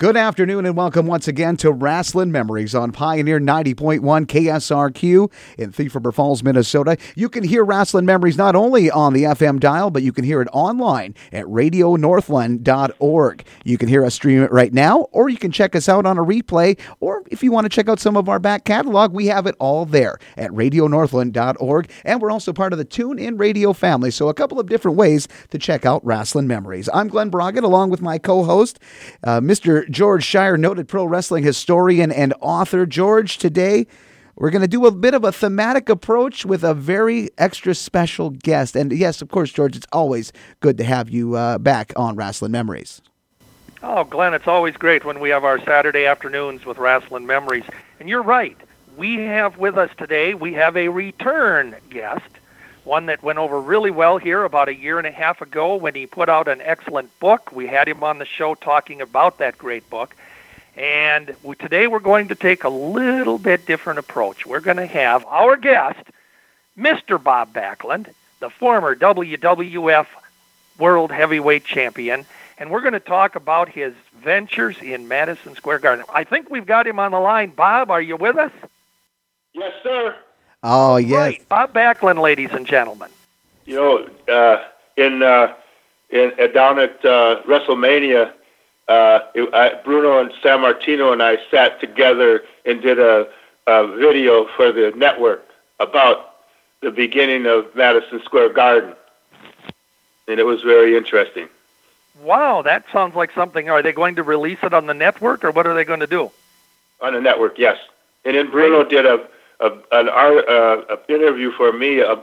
Good afternoon and welcome once again to Wrestling Memories on Pioneer 90.1 KSRQ in Thief River Falls, Minnesota. You can hear Wrestling Memories not only on the FM dial, but you can hear it online at radionorthland.org. You can hear us stream it right now, or you can check us out on a replay, or if you want to check out some of our back catalog, we have it all there at radionorthland.org. And we're also part of the Tune In Radio family, so a couple of different ways to check out Wrestling Memories. I'm Glen Braget, along with my co host, uh, Mr. George Schire, noted pro wrestling historian and author. George, today we're going to do a bit of a thematic approach with a very extra special guest. And yes, of course, George, it's always good to have you uh, back on Wrestling Memories. Oh, Glen, it's always great when we have our Saturday afternoons with Wrestling Memories. And you're right. We have with us today, we have a return guest one that went over really well here about a year and a half ago when he put out an excellent book. We had him on the show talking about that great book. And today we're going to take a little bit different approach. We're going to have our guest, Mr. Bob Backlund, the former WWF World Heavyweight Champion, and we're going to talk about his ventures in Madison Square Garden. I think we've got him on the line. Bob, are you with us? Yes, sir. Oh yes, Right. Bob Backlund, ladies and gentlemen. You know, uh, in uh, in uh, down at uh, WrestleMania, uh, it, I, Bruno and Sammartino and I sat together and did a, a video for the network about the beginning of Madison Square Garden, and it was very interesting. Wow, that sounds like something. Are they going to release it on the network, or what are they going to do? On the network, yes. And then Bruno did a, a an art, uh, a interview for me uh,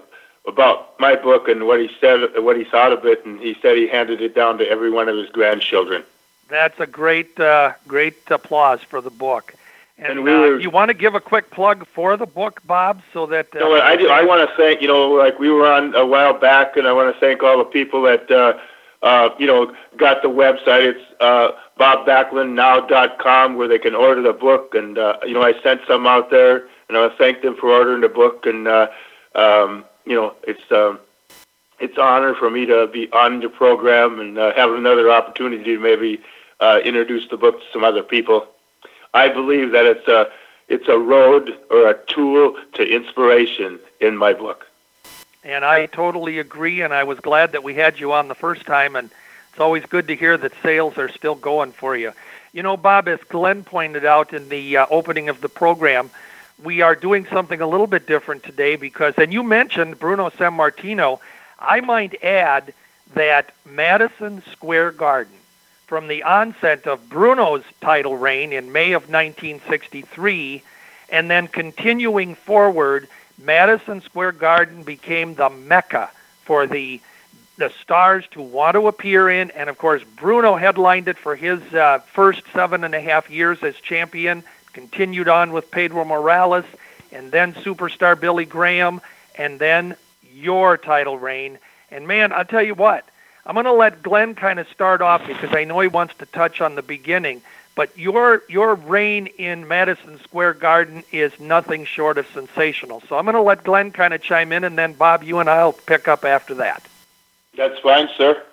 about my book and what he said, what he thought of it, and he said he handed it down to every one of his grandchildren. That's a great, uh, great applause for the book. And, And we uh, were- you want to give a quick plug for the book, Bob, so that uh, You know I do. I want to thank you know, like we were on a while back, and I want to thank all the people that uh, uh, you know got the website. It's uh, bobbacklundnow.com where they can order the book, and uh, you know I sent some out there, and I want to thank them for ordering the book, and uh, um, you know it's um, it's an honor for me to be on your program and uh, have another opportunity to maybe uh, introduce the book to some other people. I believe that it's a it's a road or a tool to inspiration in my book. And I totally agree, and I was glad that we had you on the first time, and it's always good to hear that sales are still going for you. You know, Bob, as Glen pointed out in the uh, opening of the program, we are doing something a little bit different today because, and you mentioned Bruno Sammartino. I might add that Madison Square Garden, from the onset of Bruno's title reign in May of 1963, and then continuing forward, Madison Square Garden became the mecca for the the stars to want to appear in, and of course Bruno headlined it for his uh, first seven and a half years as champion. Continued on with Pedro Morales, and then superstar Billy Graham, and then your title reign. And man, I'll tell you what, I'm going to let Glen kind of start off because I know he wants to touch on the beginning. But your your reign in Madison Square Garden is nothing short of sensational. So I'm going to let Glen kind of chime in, and then Bob, you and I'll pick up after that. That's fine, sir.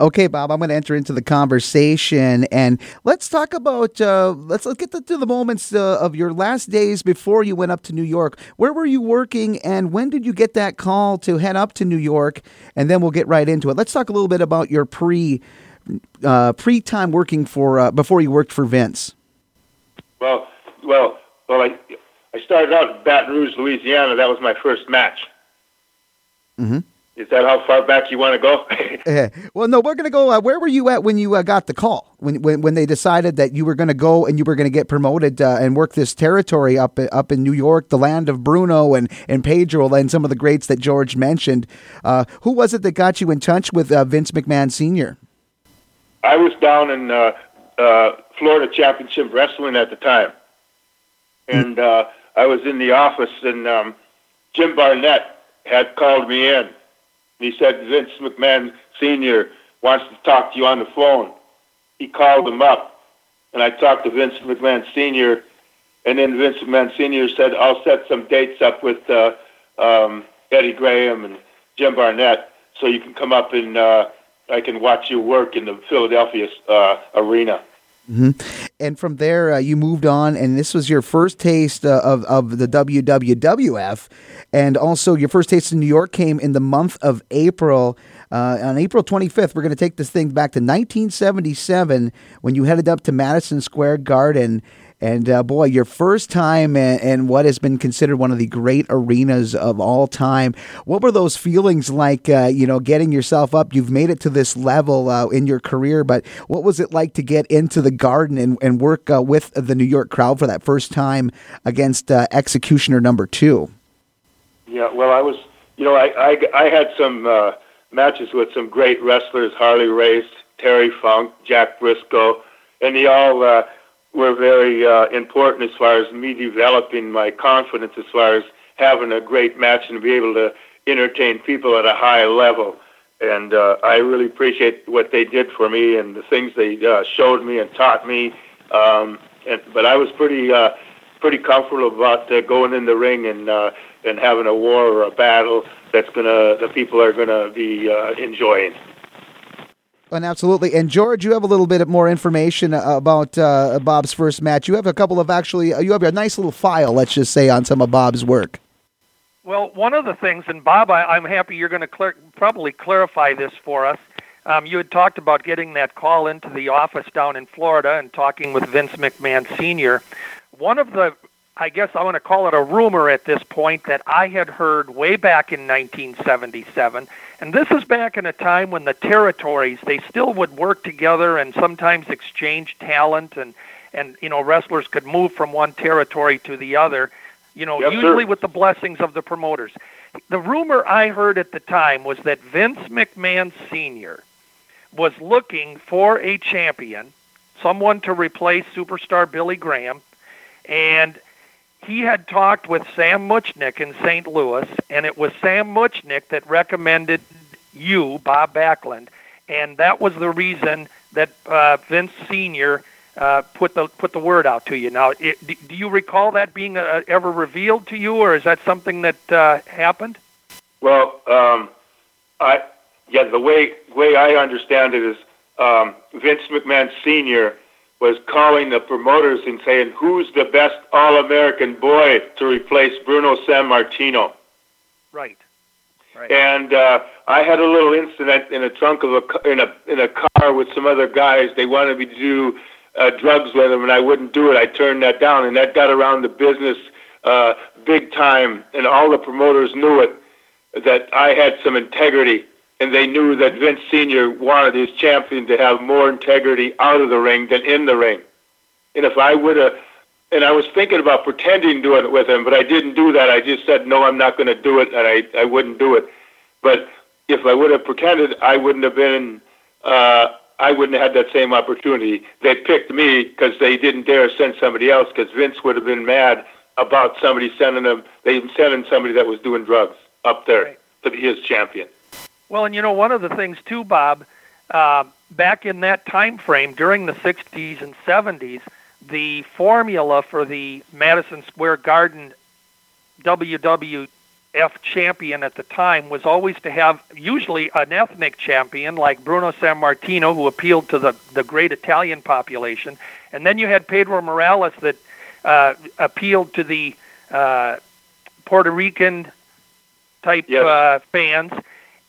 Okay, Bob, I'm going to enter into the conversation and let's talk about uh, let's let's get to, the moments uh, of your last days before you went up to New York. Where were you working and when did you get that call to head up to New York? And then we'll get right into it. Let's talk a little bit about your pre uh, pre time working for uh, before you worked for Vince. Well, well, well. I I started out in Baton Rouge, Louisiana. That was my first match. Mhm. Is that how far back you want to go? Eh, well, no, we're going to go. Uh, where were you at when you uh, got the call? When, when when they decided that you were going to go and you were going to get promoted uh, and work this territory up up in New York, the land of Bruno and and Pedro and some of the greats that George mentioned. Uh, who was it that got you in touch with uh, Vince McMahon Sr.? I was down in uh, uh, Florida Championship Wrestling at the time, and uh, I was in the office, and um, Jim Barnett had called me in. He said Vince McMahon Sr. wants to talk to you on the phone. He called him up, and I talked to Vince McMahon Sr. And then Vince McMahon Sr. said, "I'll set some dates up with uh, um, Eddie Graham and Jim Barnett, so you can come up and uh, I can watch you work in the Philadelphia uh, arena." Mm-hmm. And from there, uh, you moved on, and this was your first taste uh, of, of the WWWF. And also, your first taste in New York came in the month of April. Uh, on April 25th, we're going to take this thing back to 1977 when you headed up to Madison Square Garden and uh, boy, your first time in, what has been considered one of the great arenas of all time. What were those feelings like? Uh, you know, getting yourself up. You've made it to this level uh, in your career, but what was it like to get into the Garden and, and work uh, with the New York crowd for that first time against uh, Executioner Number Two? Yeah, well, I was. You know, I I, I had some uh, matches with some great wrestlers: Harley Race, Terry Funk, Jack Briscoe, and they all were very uh, important as far as me developing my confidence as far as having a great match and be able to entertain people at a high level. And uh, I really appreciate what they did for me and the things they uh, showed me and taught me. Um, and, but I was pretty uh, pretty comfortable about uh, going in the ring and uh, and having a war or a battle that's gonna the people are gonna be uh, enjoying. And absolutely. And George, you have a little bit more information uh, about uh, Bob's first match. You have a couple of actually, uh, you have a nice little file, let's just say, on some of Bob's work. Well, one of the things, and Bob, I, am happy you're going to clear, probably clarify this for us. Um, you had talked about getting that call into the office down in Florida and talking with Vince McMahon Sr. One of the I guess I want to call it a rumor at this point that I had heard way back in 1977. And this is back in a time when the territories, they still would work together and sometimes exchange talent and, and you know, wrestlers could move from one territory to the other, you know, yes, usually sir. with the blessings of the promoters. The rumor I heard at the time was that Vince McMahon Sr. was looking for a champion, someone to replace superstar Billy Graham, and he had talked with Sam Muchnick in St. Louis, and it was Sam Muchnick that recommended you, Bob Backlund, and that was the reason that uh, Vince Senior uh, put the put the word out to you. Now, it, do you recall that being uh, ever revealed to you, or is that something that uh, happened? Well, um, I yeah, the way way I understand it is um, Vince McMahon Senior was calling the promoters and saying, "Who's the best All-American boy to replace Bruno Sammartino?" Right. Right. And uh, I had a little incident in a trunk of a in a in a car with some other guys. They wanted me to do uh, drugs with them, and I wouldn't do it. I turned that down, and that got around the business uh, big time, and all the promoters knew it. That I had some integrity and they knew that Vince Sr. wanted his champion to have more integrity out of the ring than in the ring. And if I would have, and I was thinking about pretending doing it with him, but I didn't do that. I just said, no, I'm not going to do it, and I, I wouldn't do it. But if I would have pretended, I wouldn't have been, uh, I wouldn't have had that same opportunity. They picked me because they didn't dare send somebody else because Vince would have been mad about somebody sending them, they sending somebody that was doing drugs up there right. to be his champion. Well, and you know, one of the things too, Bob, uh, back in that time frame during the 60s and 70s, the formula for the Madison Square Garden WWF champion at the time was always to have usually an ethnic champion like Bruno Sammartino, who appealed to the, the great Italian population, and then you had Pedro Morales that uh, appealed to the uh, Puerto Rican type yes. uh, fans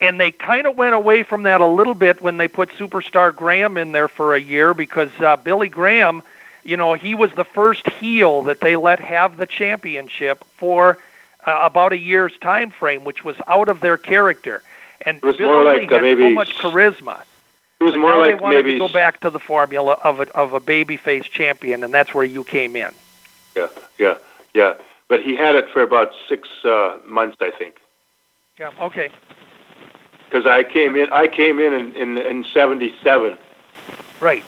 and they kind of went away from that a little bit when they put superstar Graham in there for a year because uh, Billy Graham, you know, he was the first heel that they let have the championship for uh, about a year's time frame, which was out of their character. And it was Billy more like, had uh, maybe, so much charisma. It was more now like they wanted maybe to go back to the formula of a of a babyface champion, and that's where you came in. Yeah, yeah, yeah. But he had it for about six uh, months, I think. Yeah. Okay because I came in. I came in in in, in '77. Right.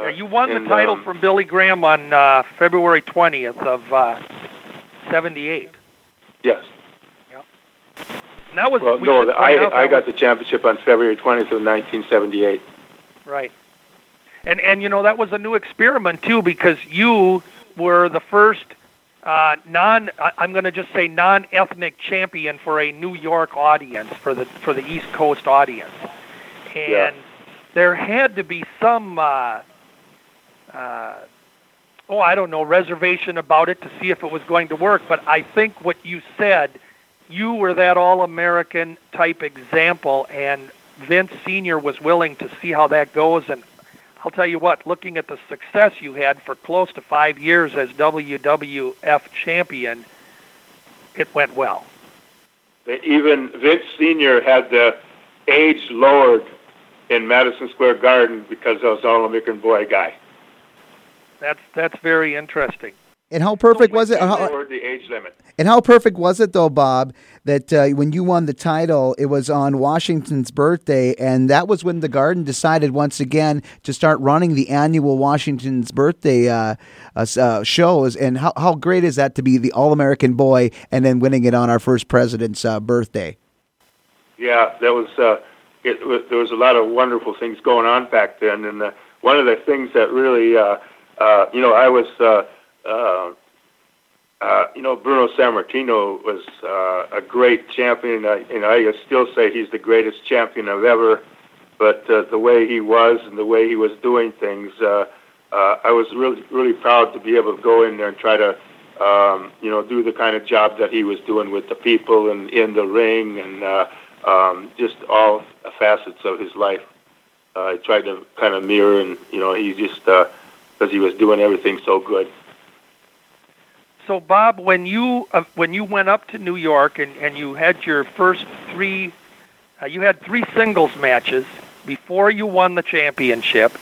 Uh, you won and, the title um, from Billy Graham on uh, February 20th of uh, '78. Yes. Yep. And that was. Well, we no, the, I I got was- the championship on February 20th of 1978. Right. And and you know that was a new experiment too because you were the first uh, non I'm going to just say non-ethnic champion for a New York audience for the for the East Coast audience. And Yeah. there had to be some uh, uh, oh, I don't know, reservation about it to see if it was going to work. But I think what you said, you were that all American type example, and Vince Sr. was willing to see how that goes. And I'll tell you what, looking at the success you had for close to five years as WWF champion, it went well. Even Vince Sr. had the age lowered in Madison Square Garden because I was all American boy guy. That's that's very interesting. And how perfect was it? How, the age limit. And how perfect was it, though, Bob, that uh, when you won the title, it was on Washington's birthday, and that was when the Garden decided once again to start running the annual Washington's birthday uh, uh, uh shows. And how, how great is that to be the All American boy and then winning it on our first president's uh, birthday? Yeah, that was, uh, it, there was a lot of wonderful things going on back then. And one of the things that really, you know, I was uh, uh, you know, Bruno Sammartino was uh, a great champion. I, know, I still say he's the greatest champion I've ever. But uh, the way he was and the way he was doing things, uh, uh, I was really, really proud to be able to go in there and try to, um, you know, do the kind of job that he was doing with the people and in the ring and uh, um, just all facets of his life. Uh, I tried to kind of mirror, and you know, he just because uh, he was doing everything so good so Bob, when you uh, when you went up to New York and, and you had your first three, uh, you had three singles matches before you won the championship,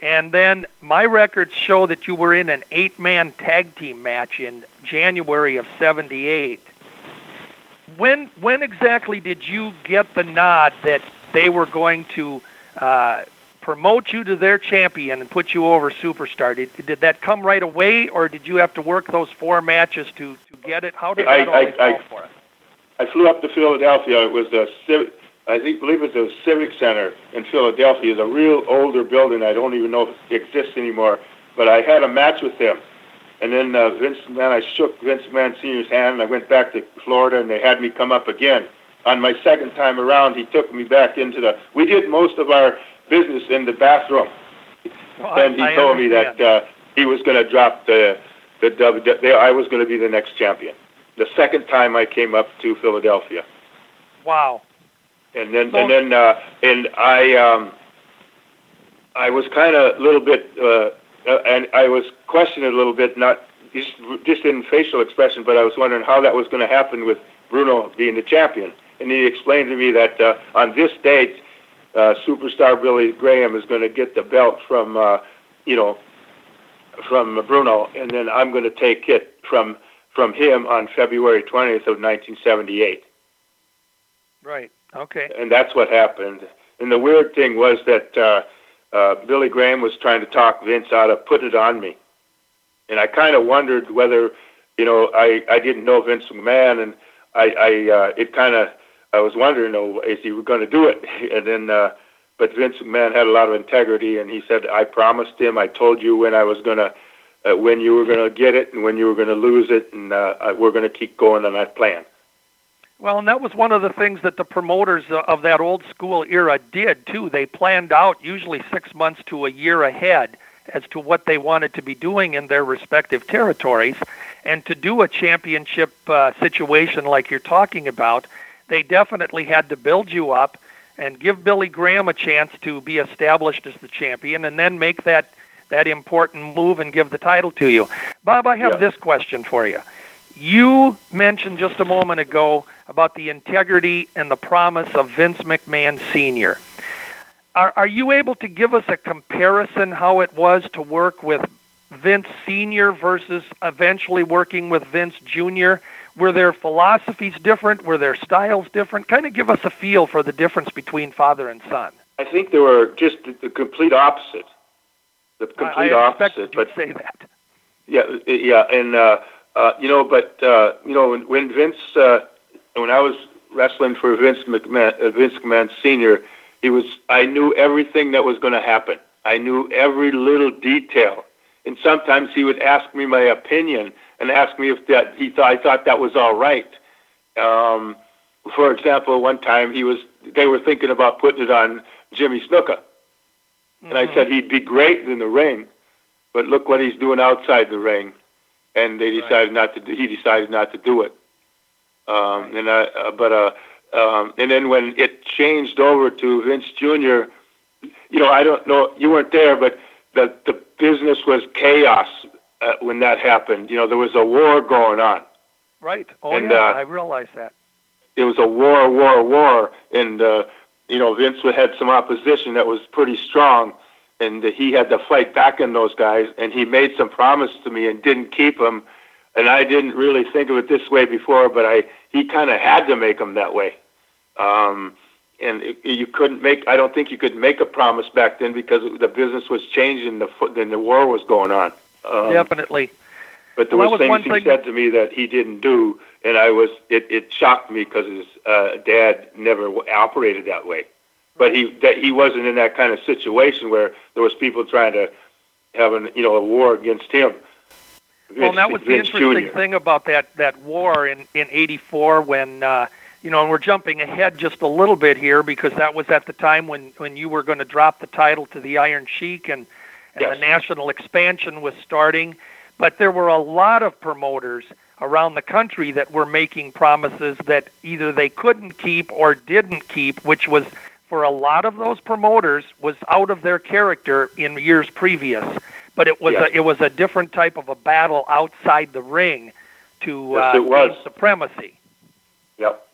and then my records show that you were in an eight-man tag team match in January of '78. When when exactly did you get the nod that they were going to uh, promote you to their champion and put you over superstar. Did, did that come right away, or did you have to work those four matches to, to get it? How did that I, I, I, for us? I flew up to Philadelphia. It was the civic, I think, believe it's the Civic Center in Philadelphia. It's a real older building. I don't even know if it exists anymore. But I had a match with him. And then uh, Vince McMahon, I shook Vince Man Sr.'s hand, and I went back to Florida, and they had me come up again. On my second time around, he took me back into the. We did most of our business in the bathroom. Well, and he I told me that uh, he was going to drop the the W. I was going to be the next champion. The second time I came up to Philadelphia. Wow. And then so, and then uh, and I um, I was kind of a little bit uh, uh, and I was questioning a little bit, not just, just in facial expression, but I was wondering how that was going to happen with Bruno being the champion. And he explained to me that uh, on this date uh, superstar Billy Graham is going to get the belt from, uh, you know, from Bruno, and then I'm going to take it from from him on February 20th of 1978. Right. Okay. And that's what happened. And the weird thing was that uh, uh, Billy Graham was trying to talk Vince out of put it on me, and I kind of wondered whether, you know, I I didn't know Vince McMahon, and I I uh, it kind of I was wondering, oh, is he going to do it? And then, uh, but Vince McMahon had a lot of integrity, and he said, I promised him, I told you when I was going to, uh, when you were going to get it and when you were going to lose it, and uh, we're going to keep going on that plan. Well, and that was one of the things that the promoters of that old school era did too. They planned out usually six months to a year ahead as to what they wanted to be doing in their respective territories, and to do a championship uh, situation like you're talking about they definitely had to build you up and give Billy Graham a chance to be established as the champion and then make that that important move and give the title to you. Bob, I have yeah. this question for you. You mentioned just a moment ago about the integrity and the promise of Vince McMahon Sr. Are, are you able to give us a comparison how it was to work with Vince Sr. versus eventually working with Vince Jr.? Were their philosophies different? Were their styles different? Kind of give us a feel for the difference between father and son. I think they were just the, the complete opposite. The complete I opposite. But say that. Yeah, yeah, and uh, uh, you know, but uh, you know, when, when Vince, uh, when I was wrestling for Vince McMahon, uh, Vince McMahon Senior, he was. I knew everything that was going to happen. I knew every little detail, and sometimes he would ask me my opinion and ask me if that he thought I thought that was all right. Um, for example, one time he was they were thinking about putting it on Jimmy Snuka, mm-hmm. and I mm-hmm. said he'd be great in the ring, but look what he's doing outside the ring, and they decided not to. Do, he decided not to do it. Um, and I, uh, but uh, um, and then when it changed over to Vince Jr., you know, I don't know, you weren't there, but the the business was chaos uh, when that happened. You know, there was a war going on. Right. Oh And, yeah, uh, I realize that. It was a war, war, war, and uh, you know, Vince had some opposition that was pretty strong, and he had to fight back in those guys. And he made some promise to me and didn't keep them. And I didn't really think of it this way before, but I he kind of had to make them that way. Um, and it, you couldn't make. I don't think you could make a promise back then because the business was changing. The then the war was going on. Um, Definitely. But there Well, was things he thing- said to me that he didn't do, and I was it, it shocked me because his uh, dad never operated that way. But he that he wasn't in that kind of situation where there was people trying to have an you know a war against him. Well, that was the interesting Jr.. thing about that that war in in '84 when uh, you know, and we're jumping ahead just a little bit here because that was at the time when when you were going to drop the title to the Iron Sheik and and Yes. the national expansion was starting, but there were a lot of promoters around the country that were making promises that either they couldn't keep or didn't keep, which was for a lot of those promoters was out of their character in years previous. But it was Yes. a, it was a different type of a battle outside the ring to Yes, uh, it was. supremacy. Yep.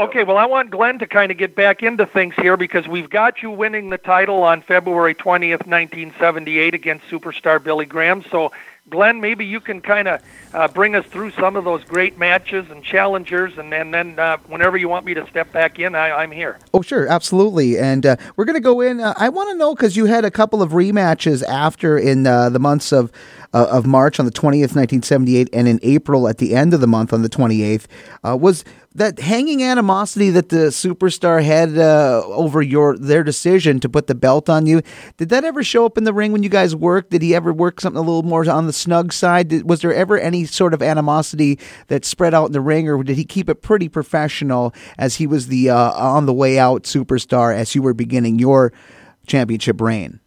Okay, well, I want Glen to kind of get back into things here because we've got you winning the title on February 20th, 1978 against superstar Billy Graham. So, Glen, maybe you can kind of uh, bring us through some of those great matches and challengers, and, and then uh, whenever you want me to step back in, I, I'm here. Oh, sure, absolutely. And uh, we're going to go in. Uh, I want to know because you had a couple of rematches after in uh, the months of uh, of March on the 20th, 1978, and in April at the end of the month on the 28th. Uh, was that hanging animosity that the superstar had over your their decision to put the belt on you? Did that ever show up in the ring when you guys worked? Did he ever work something a little more on the snug side? Did, was there ever any sort of animosity that spread out in the ring, or did he keep it pretty professional as he was the uh, on the way out superstar as you were beginning your championship reign?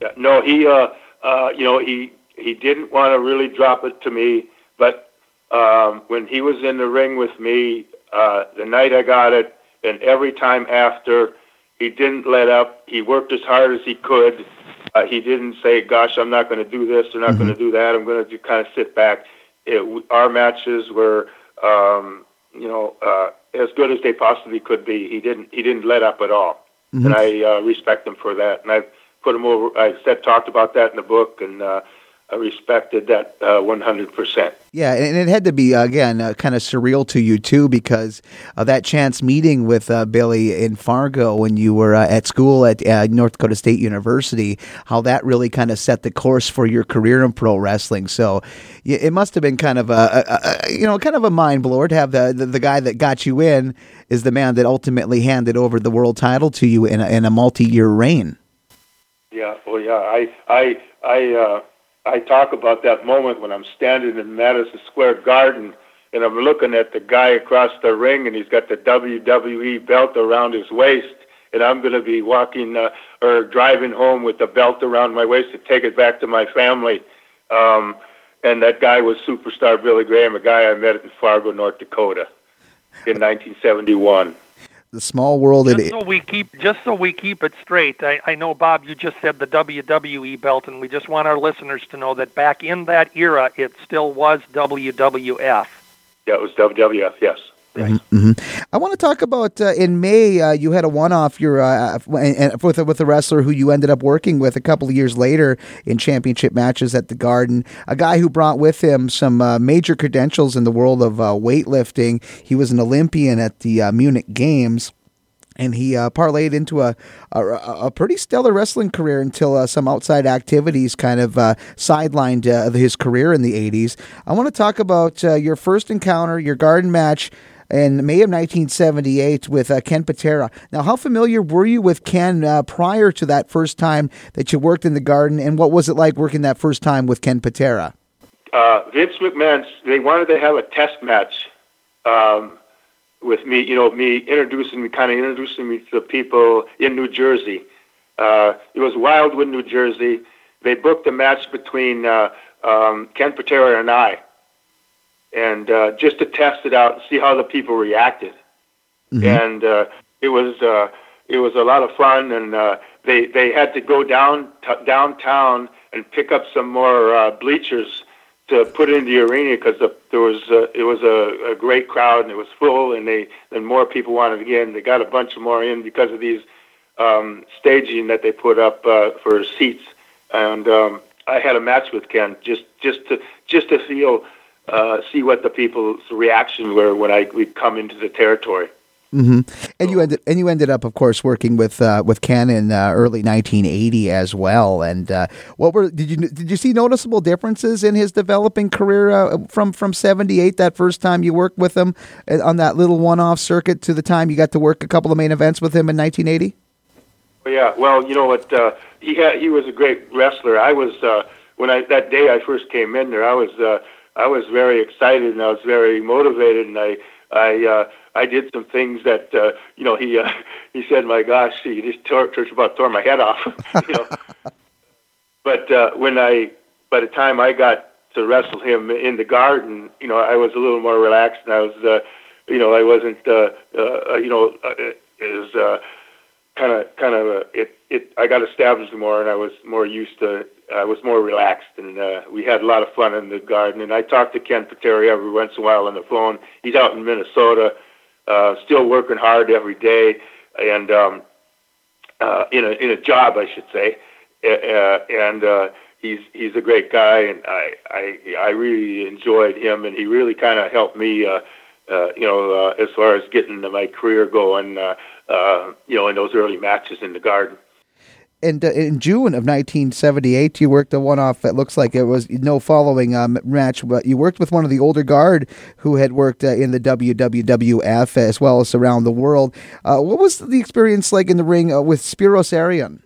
Yeah, no, he, uh, uh, you know, he he didn't want to really drop it to me, but um, when he was in the ring with me, uh, the night I got it, and every time after, he didn't let up. He worked as hard as he could. Uh, he didn't say, "Gosh, I'm not going to do this. or not going to do that. I'm going to kind of sit back." It, our matches were, um, you know, uh, as good as they possibly could be. He didn't. He didn't let up at all, and I uh, respect him for that. And I've put him over. I said talked about that in the book, and uh, respected that uh, 100%. Yeah, and it had to be again uh, kind of surreal to you too because of that chance meeting with uh, Billy in Fargo when you were uh, at school at uh, North Dakota State University. How that really kind of set the course for your career in pro wrestling. So it must have been kind of a, a, a you know kind of a mind blower to have the, the the guy that got you in is the man that ultimately handed over the world title to you in a, in a multi year reign. Yeah, well, yeah. I, I, I, uh, I talk about that moment when I'm standing in Madison Square Garden and I'm looking at the guy across the ring and he's got the WWE belt around his waist, and I'm going to be walking uh, or driving home with the belt around my waist to take it back to my family. Um, and that guy was superstar Billy Graham, a guy I met in Fargo, North Dakota, in 1971. The small world it Just so we keep just so we keep it straight, I, I know Bob, you just said the WWE belt, and we just want our listeners to know that back in that era, it still was WWF. Yeah, it was WWF. Yes. I want to talk about uh, in May. Uh, you had a one-off. Your uh, and with a, with a wrestler who you ended up working with a couple of years later in championship matches at the Garden. A guy who brought with him some uh, major credentials in the world of uh, weightlifting. He was an Olympian at the uh, Munich Games. And he uh, parlayed into a, a a pretty stellar wrestling career until uh, some outside activities kind of uh, sidelined uh, his career in the '80s. I want to talk about uh, your first encounter, your garden match in May of 1978 with uh, Ken Patera. Now, how familiar were you with Ken uh, prior to that first time that you worked in the garden, and what was it like working that first time with Ken Patera? uh, Vince McMahon, they wanted to have a test match um, with me, you know, me introducing me, kind of introducing me to the people in New Jersey. Uh, it was Wildwood, New Jersey, they booked a match between uh, um, Ken Patera and I, and uh, just to test it out and see how the people reacted. Mm-hmm. And uh, it was uh, it was a lot of fun, and uh, they they had to go down t- downtown and pick up some more uh, bleachers to put in the arena because the, there was uh, it was a, a great crowd and it was full, and they and more people wanted to get in. They got a bunch more in because of these um, staging that they put up uh, for seats, and um, I had a match with Ken just just to just to feel uh, see what the people's reaction were when I we come into the territory. Mm-hmm. And you ended and you ended up, of course, working with uh, with Ken in uh, early 1980 as well. And uh, what were did you did you see noticeable differences in his developing career uh, from from 78 that first time you worked with him uh, on that little one off circuit to the time you got to work a couple of main events with him in 1980? Yeah, well, you know what uh, he had, he was a great wrestler. I was when I that day I first came in there, I was I was very excited and I was very motivated, and I I uh, I did some things that uh, you know he uh, he said, "My gosh, he just tore, just about tore my head off." you know, but uh, when I by the time I got to wrestle him in the garden, you know, I was a little more relaxed, and I was, uh, you know, I wasn't, uh, uh, you know, uh, as uh, kind of kind of uh, it it I got established more, and I was more used to. I was more relaxed, and uh, we had a lot of fun in the garden. And I talked to Ken Patera every once in a while on the phone. He's out in Minnesota uh, still working hard every day, and um, uh, in a in a job, I should say, uh, and uh, he's he's a great guy, and I I I really enjoyed him, and he really kind of helped me. Uh, uh, you know, uh, as far as getting my career going, uh, uh, you know, in those early matches in the garden and uh, in June of 1978, you worked a one-off. It looks like it was no following um, match, but you worked with one of the older guard who had worked uh, in the WWF as well as around the world. Uh, what was the experience like in the ring uh, with Spiros Arion?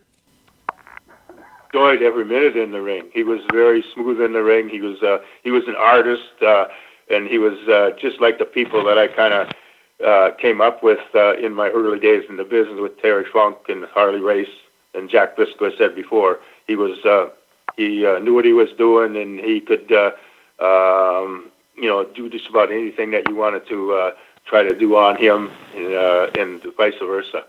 Enjoyed every minute in the ring. He was very smooth in the ring. He was uh, he was an artist, uh, and he was just like the people that I kind of came up with in my early days in the business with Terry Funk and Harley Race and Jack Briscoe said before, he was uh, he uh, knew what he was doing, and he could uh, um, you know do just about anything that you wanted to uh, try to do on him, and, uh, and vice versa.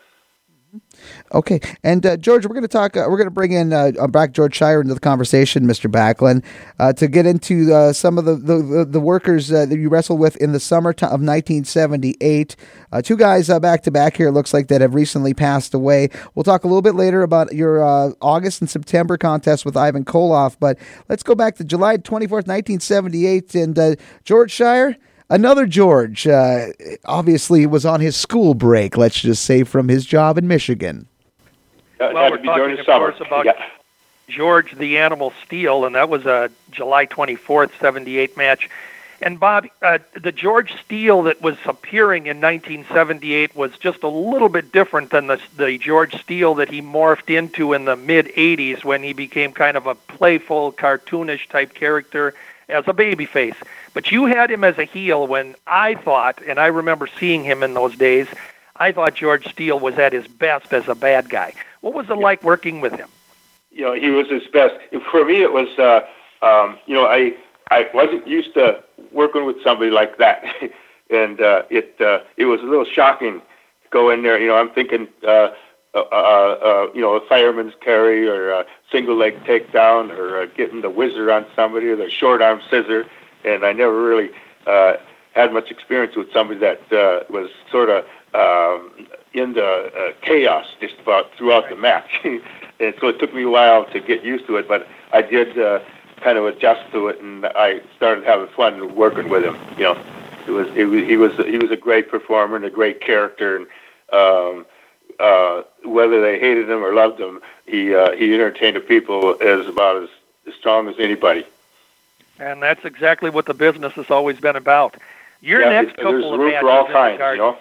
Okay, and uh, George, we're going to talk. Uh, we're going to bring in uh, uh, back George Schire into the conversation, Mr. Backlund, uh, to get into uh, some of the the, the workers that you wrestled with in the summer of 1978. two guys back to back here looks like that have recently passed away. We'll talk a little bit later about your August and September contest with Ivan Koloff, but let's go back to July 24th, 1978, and George Schire Another George, uh, obviously, was on his school break, let's just say, from his job in Michigan. well, we're talking, of course, about yeah. George the Animal Steele, and that was a July 24th, 78 match. And Bob, uh, the George Steele that was appearing in 1978 was just a little bit different than the, the George Steele that he morphed into in the mid 80s when he became kind of a playful, cartoonish type character as a babyface. But you had him as a heel when I thought, and I remember seeing him in those days, I thought George Steele was at his best as a bad guy. What was it like working with him? You know, he was his best. For me, it was, uh, um, you know, I I wasn't used to working with somebody like that, and uh, it uh, it was a little shocking to go in there. You know, I'm thinking, uh, uh, uh, uh, you know, a fireman's carry or a single leg takedown or uh, getting the whizzer on somebody or the short arm scissor and I never really uh, had much experience with somebody that uh, was sort of um, into uh, chaos just about throughout the match. and so it took me a while to get used to it, but I did uh, kind of adjust to it, and I started having fun working with him. You know, it was, it he was he was a great performer and a great character, and um, uh, whether they hated him or loved him, he uh, he entertained the people as about as strong as anybody. And that's exactly what the business has always been about. Your yeah, next couple of matches for all kinds, you know?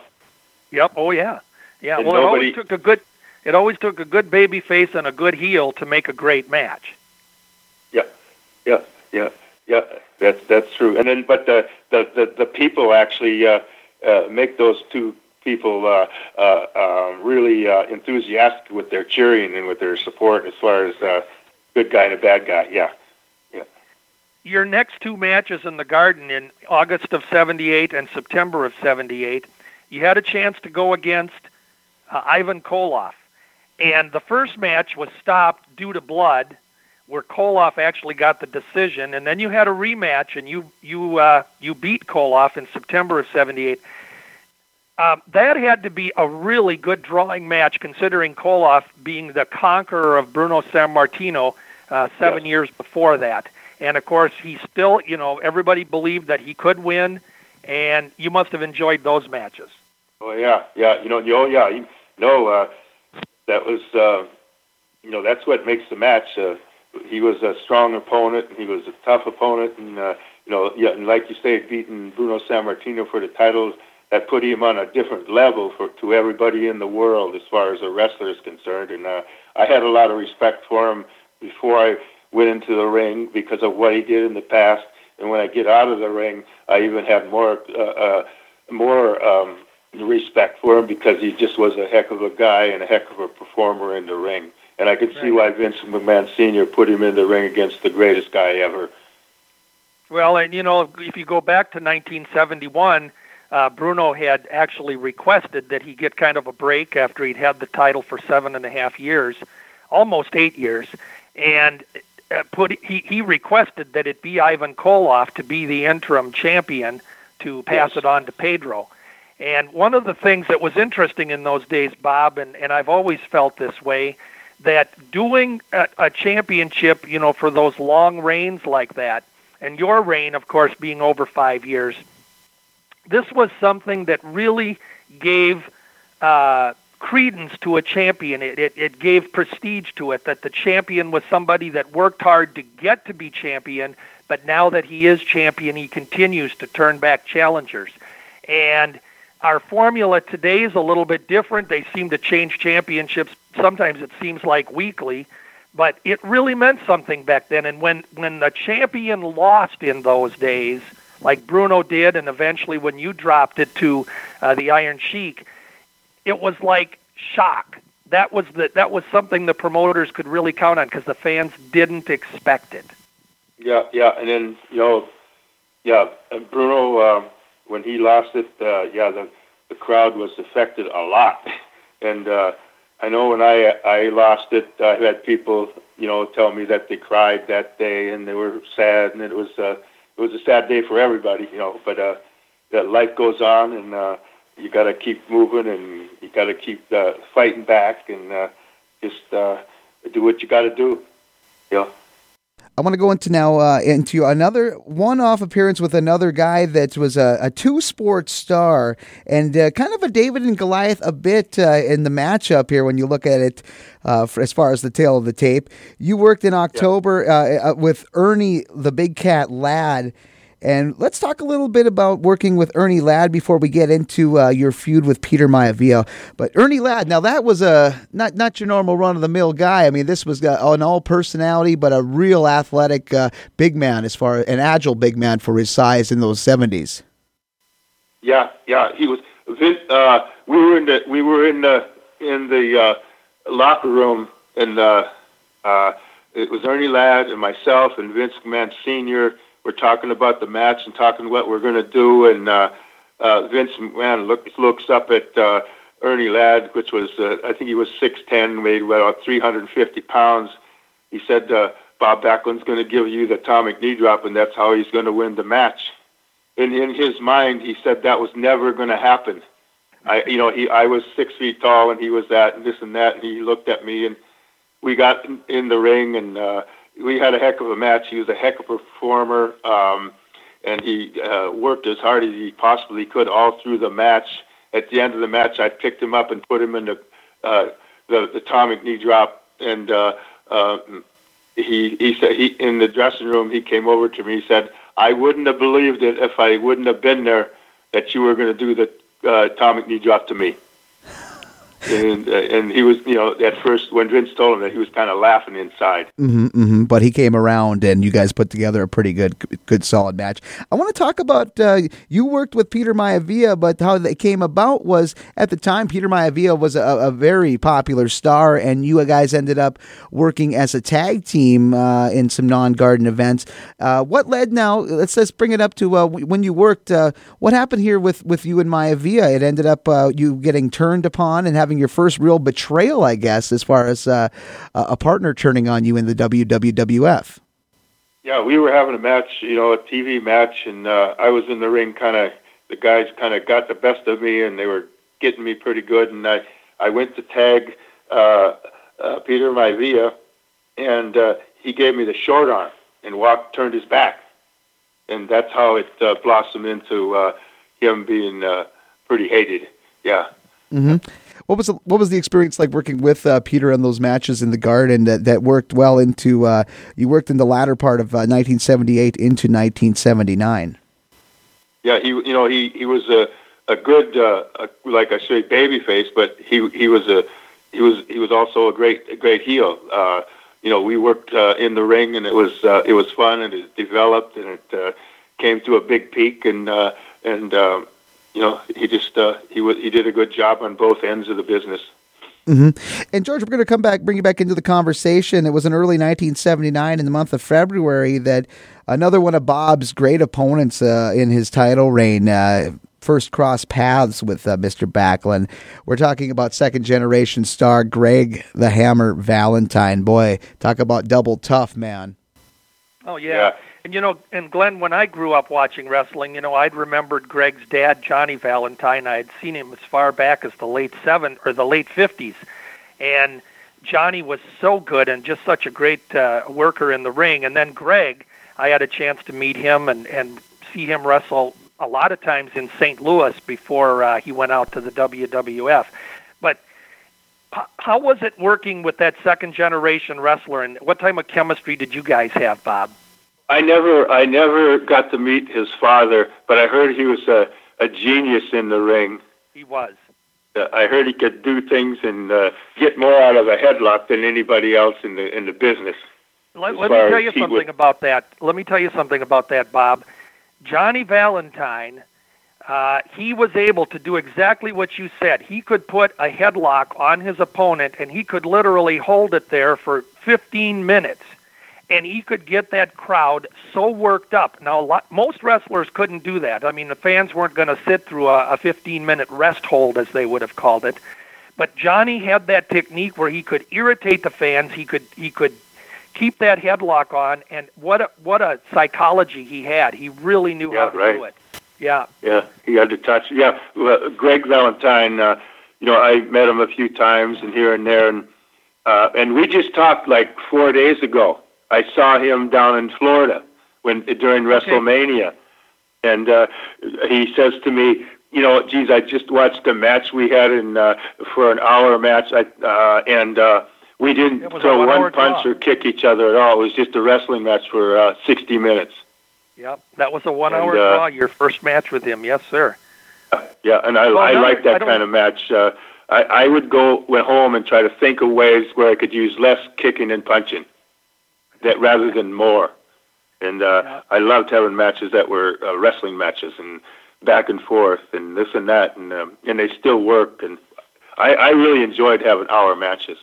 Yep. Oh yeah. Yeah. And well, nobody... it always took a good. It always took a good baby face and a good heel to make a great match. Yeah. Yeah. Yeah. Yeah. That's that's true. And then, but the the the, the people actually uh, uh, make those two people uh, uh, uh, really uh, enthusiastic with their cheering and with their support as far as uh, good guy and a bad guy. Yeah. Your next two matches in the Garden in August of 78 and September of 78, you had a chance to go against uh, Ivan Koloff. And the first match was stopped due to blood, where Koloff actually got the decision. And then you had a rematch, and you you uh, you beat Koloff in September of '78. Um, that had to be a really good drawing match, considering Koloff being the conqueror of Bruno Sammartino uh, seven Yes. years before that. And of course, he still, you know, everybody believed that he could win, and you must have enjoyed those matches. Oh yeah, yeah. You know, oh yeah. You know, uh, that was uh, you know that's what makes the match. Uh, he was a strong opponent. and He was a tough opponent, and uh, you know, yeah, and like you say, beating Bruno Sammartino for the title that put him on a different level for to everybody in the world as far as a wrestler is concerned. And uh, I had a lot of respect for him before I went into the ring because of what he did in the past. And when I get out of the ring, I even have more uh, uh, more um, respect for him because he just was a heck of a guy and a heck of a performer in the ring. And I could see why Vince McMahon Sr. put him in the ring against the greatest guy ever. Well, and you know, if you go back to 1971, uh, Bruno had actually requested that he get kind of a break after he'd had the title for seven and a half years, almost eight years, and put he he requested that it be Ivan Koloff to be the interim champion to pass Yes. it on to Pedro. And one of the things that was interesting in those days, Bob, and, and I've always felt this way, that doing a, a championship, you know, for those long reigns like that, and your reign, of course, being over five years, this was something that really gave uh, credence to a champion. It, it, it gave prestige to it that the champion was somebody that worked hard to get to be champion, but now that he is champion, he continues to turn back challengers. And our formula today is a little bit different. They seem to change championships. Sometimes it seems like weekly, but it really meant something back then. And when when the champion lost in those days, like Bruno did, and eventually when you dropped it to uh, the Iron Sheik, it was like shock. That was the that was something the promoters could really count on because the fans didn't expect it. Yeah, yeah, and then you know, yeah, and Bruno uh, when he lost it, uh, yeah, the the crowd was affected a lot, and uh, I know when I I lost it, I had people you know tell me that they cried that day and they were sad, and it was uh, it was a sad day for everybody, you know. But uh, that life goes on, and uh, you got to keep moving, and you got to keep uh, fighting back, and uh, just uh, do what you got to do, know. I want to go into now uh, into another one-off appearance with another guy that was a, a two-sport star and uh, kind of a David and Goliath a bit uh, in the matchup here when you look at it uh, for, as far as the tale of the tape. You worked in October uh, uh, with Ernie the Big Cat Ladd. And let's talk a little bit about working with Ernie Ladd before we get into uh, your feud with Peter Maivia. But Ernie Ladd, now that was a not not your normal run of the mill guy. I mean, this was an all personality, but a real athletic uh, big man as far an agile big man for his size in those seventies. Yeah, yeah, he was. Uh, we were in the we were in the in the uh, locker room, and uh, uh, it was Ernie Ladd and myself and Vince McMahon Senior. We're talking about the match and talking what we're going to do, and uh, uh, Vince McMahon look, looks up at uh, Ernie Ladd, which was uh, I think he was six ten, weighed about three hundred and fifty pounds. He said, uh, "Bob Backlund's going to give you the atomic knee drop, and that's how he's going to win the match." in in his mind, he said that was never going to happen. I, you know, he I was six feet tall and he was that and this and that, and he looked at me and we got in, in the ring and uh, we had a heck of a match. He was a heck of a performer, um, and he uh, worked as hard as he possibly could all through the match. At the end of the match, I picked him up and put him in the uh, the, the atomic knee drop, and uh, uh, he he said he in the dressing room he came over to me. He said, "I wouldn't have believed it if I wouldn't have been there that you were going to do the uh, atomic knee drop to me." And uh, and he was, you know, at first when Vince told him that, he was kind of laughing inside. Mm-hmm, mm-hmm. But he came around, and you guys put together a pretty good, good, solid match. I want to talk about uh, you worked with Peter Maivia, but how they came about was at the time Peter Maivia was a, a very popular star, and you guys ended up working as a tag team uh, in some non-garden events. Uh, what led now? Let's let's bring it up to uh, when you worked. Uh, what happened here with with you and Maivia? It ended up you getting turned upon and having having your first real betrayal, I guess, as far as uh, a partner turning on you in the WWF. Yeah, we were having a match, you know, a TV match, and uh, I was in the ring. Kind of, the guys kind of got the best of me, and they were getting me pretty good. And I, I went to tag uh, uh, Peter Maivia, and uh, he gave me the short arm and walked, turned his back, and that's how it uh, blossomed into uh, him being uh, pretty hated. Yeah. Mm-hmm. What was the, what was the experience like working with uh, Peter in those matches in the Garden that, that worked well into uh, you worked in the latter part of uh, 1978 into 1979? Yeah, he you know he he was a a good uh, a, like I say baby face, but he he was a he was he was also a great a great heel. Uh, you know, we worked uh, in the ring, and it was uh, it was fun, and it developed, and it uh, came to a big peak, and uh, and um, you know, he just uh, he w- he did a good job on both ends of the business. Mm-hmm. And George, we're going to come back, bring you back into the conversation. It was in early 1979, in the month of February, that another one of Bob's great opponents uh, in his title reign uh, first crossed paths with uh, Mr. Backlund. We're talking about second generation star Greg the Hammer Valentine. Boy, talk about double tough, man. Oh yeah. yeah. And you know, and Glen, when I grew up watching wrestling, you know, I'd remembered Greg's dad, Johnny Valentine. I had seen him as far back as the late seven or the late fifties, and Johnny was so good and just such a great uh, worker in the ring. And then Greg, I had a chance to meet him and and see him wrestle a lot of times in St. Louis before uh, he went out to the WWF. But how was it working with that second generation wrestler, and what type of chemistry did you guys have, Bob? I never, I never got to meet his father, but I heard he was a, a genius in the ring. He was. Uh, I heard he could do things and uh, get more out of a headlock than anybody else in the in the business. Let, let me tell you something would... about that. Let me tell you something about that, Bob. Johnny Valentine, uh, he was able to do exactly what you said. He could put a headlock on his opponent, and he could literally hold it there for 15 minutes and he could get that crowd so worked up. Now, lot, most wrestlers couldn't do that. I mean, the fans weren't going to sit through a, a 15-minute rest hold, as they would have called it. But Johnny had that technique where he could irritate the fans. He could he could keep that headlock on, and what a, what a psychology he had. He really knew yeah, how to right. do it. Yeah. Yeah, he had to touch. Yeah, well, Greg Valentine. Uh, you know, I met him a few times and here and there, and uh, and we just talked like four days ago I saw him down in Florida when during okay. WrestleMania, and uh, he says to me, "You know, geez, I just watched a match we had in uh, for an hour match, I, uh, and uh, we didn't throw one punch draw. or kick each other at all. It was just a wrestling match for uh, 60 minutes." Yep, that was a one-hour uh, draw. Your first match with him, yes, sir. Yeah, and I, well, I like that kind of match. Uh, I, I would go went home and try to think of ways where I could use less kicking and punching that rather than more. And uh, yeah. I loved having matches that were uh, wrestling matches and back and forth and this and that, and um, and they still work. And I, I really enjoyed having hour matches.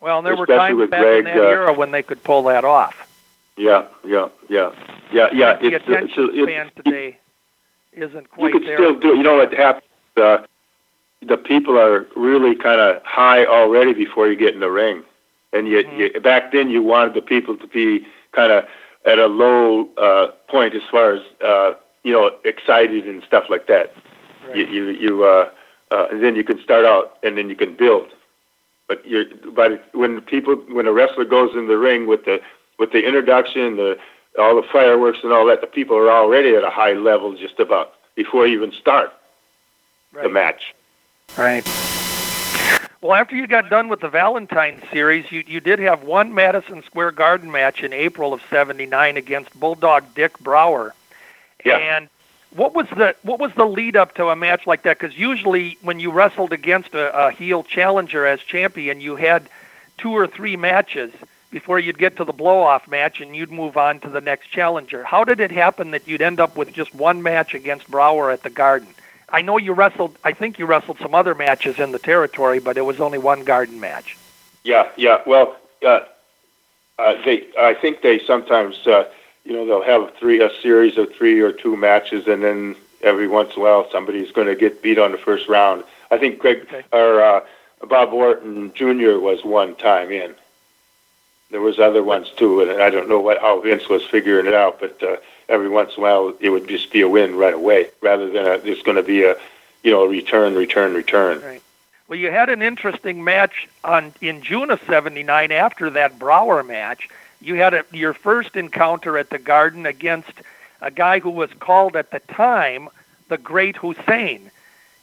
Well, there Especially were times back Greg, in that uh, era when they could pull that off. Yeah, yeah, yeah, yeah, yeah. The it's, attention it's, span today isn't quite You could there. still do. You know what happens? Uh, the people are really kind of high already before you get in the ring. And you, mm-hmm. you back then you wanted the people to be kind of at a low uh, point as far as uh, you know excited and stuff like that. Right. You you, you uh, uh, and then you can start out and then you can build. But you but when people when a wrestler goes in the ring with the with the introduction, the all the fireworks and all that, the people are already at a high level just about before you even start right. the match. Right. Well, after you got done with the Valentine series, you you did have one Madison Square Garden match in April of '79 against Bulldog Dick Brower, yeah. and what was the what was the lead up to a match like that? Because usually when you wrestled against a, a heel challenger as champion, you had two or three matches before you'd get to the blow off match and you'd move on to the next challenger. How did it happen that you'd end up with just one match against Brower at the Garden? I know you wrestled. I think you wrestled some other matches in the territory, but it was only one Garden match. Yeah, yeah. Well, uh, uh, they. I think they sometimes, uh, you know, they'll have three a series of three or two matches, and then every once in a while somebody's going to get beat on the first round. I think Greg okay. or uh, Bob Orton Jr. was one time in. There was other ones too, and I don't know what how Vince was figuring it out, but uh, every once in a while it would just be a win right away, rather than a, there's going to be a, you know, a return, return, return. Right. Well, you had an interesting match on in June of '79 after that Brower match. You had a, your first encounter at the Garden against a guy who was called at the time the Great Hussein.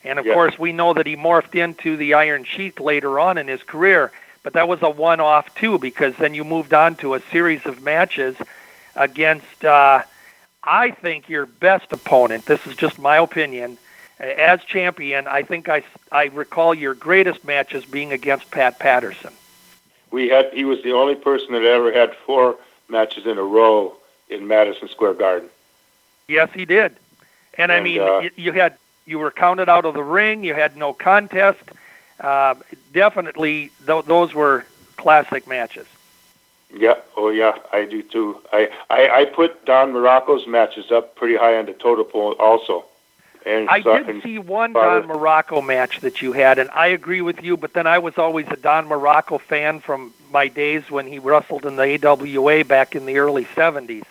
And of course, we know that he morphed into the Iron Sheik later on in his career. But that was a one off, too, because then you moved on to a series of matches against, uh, I think, your best opponent. This is just my opinion. As champion, I think I, I recall your greatest matches being against Pat Patterson. We had he was the only person that ever had four matches in a row in Madison Square Garden. Yes, he did. And, and I mean, uh, you had you were counted out of the ring. You had no contest. Uh, definitely, th- those were classic matches. Yeah, oh yeah, I do too. I, I, I put Don Muraco's matches up pretty high on the total poll also. And I so, did see one Don Muraco match that you had, and I agree with you. But then I was always a Don Muraco fan from my days when he wrestled in the AWA back in the early '70s.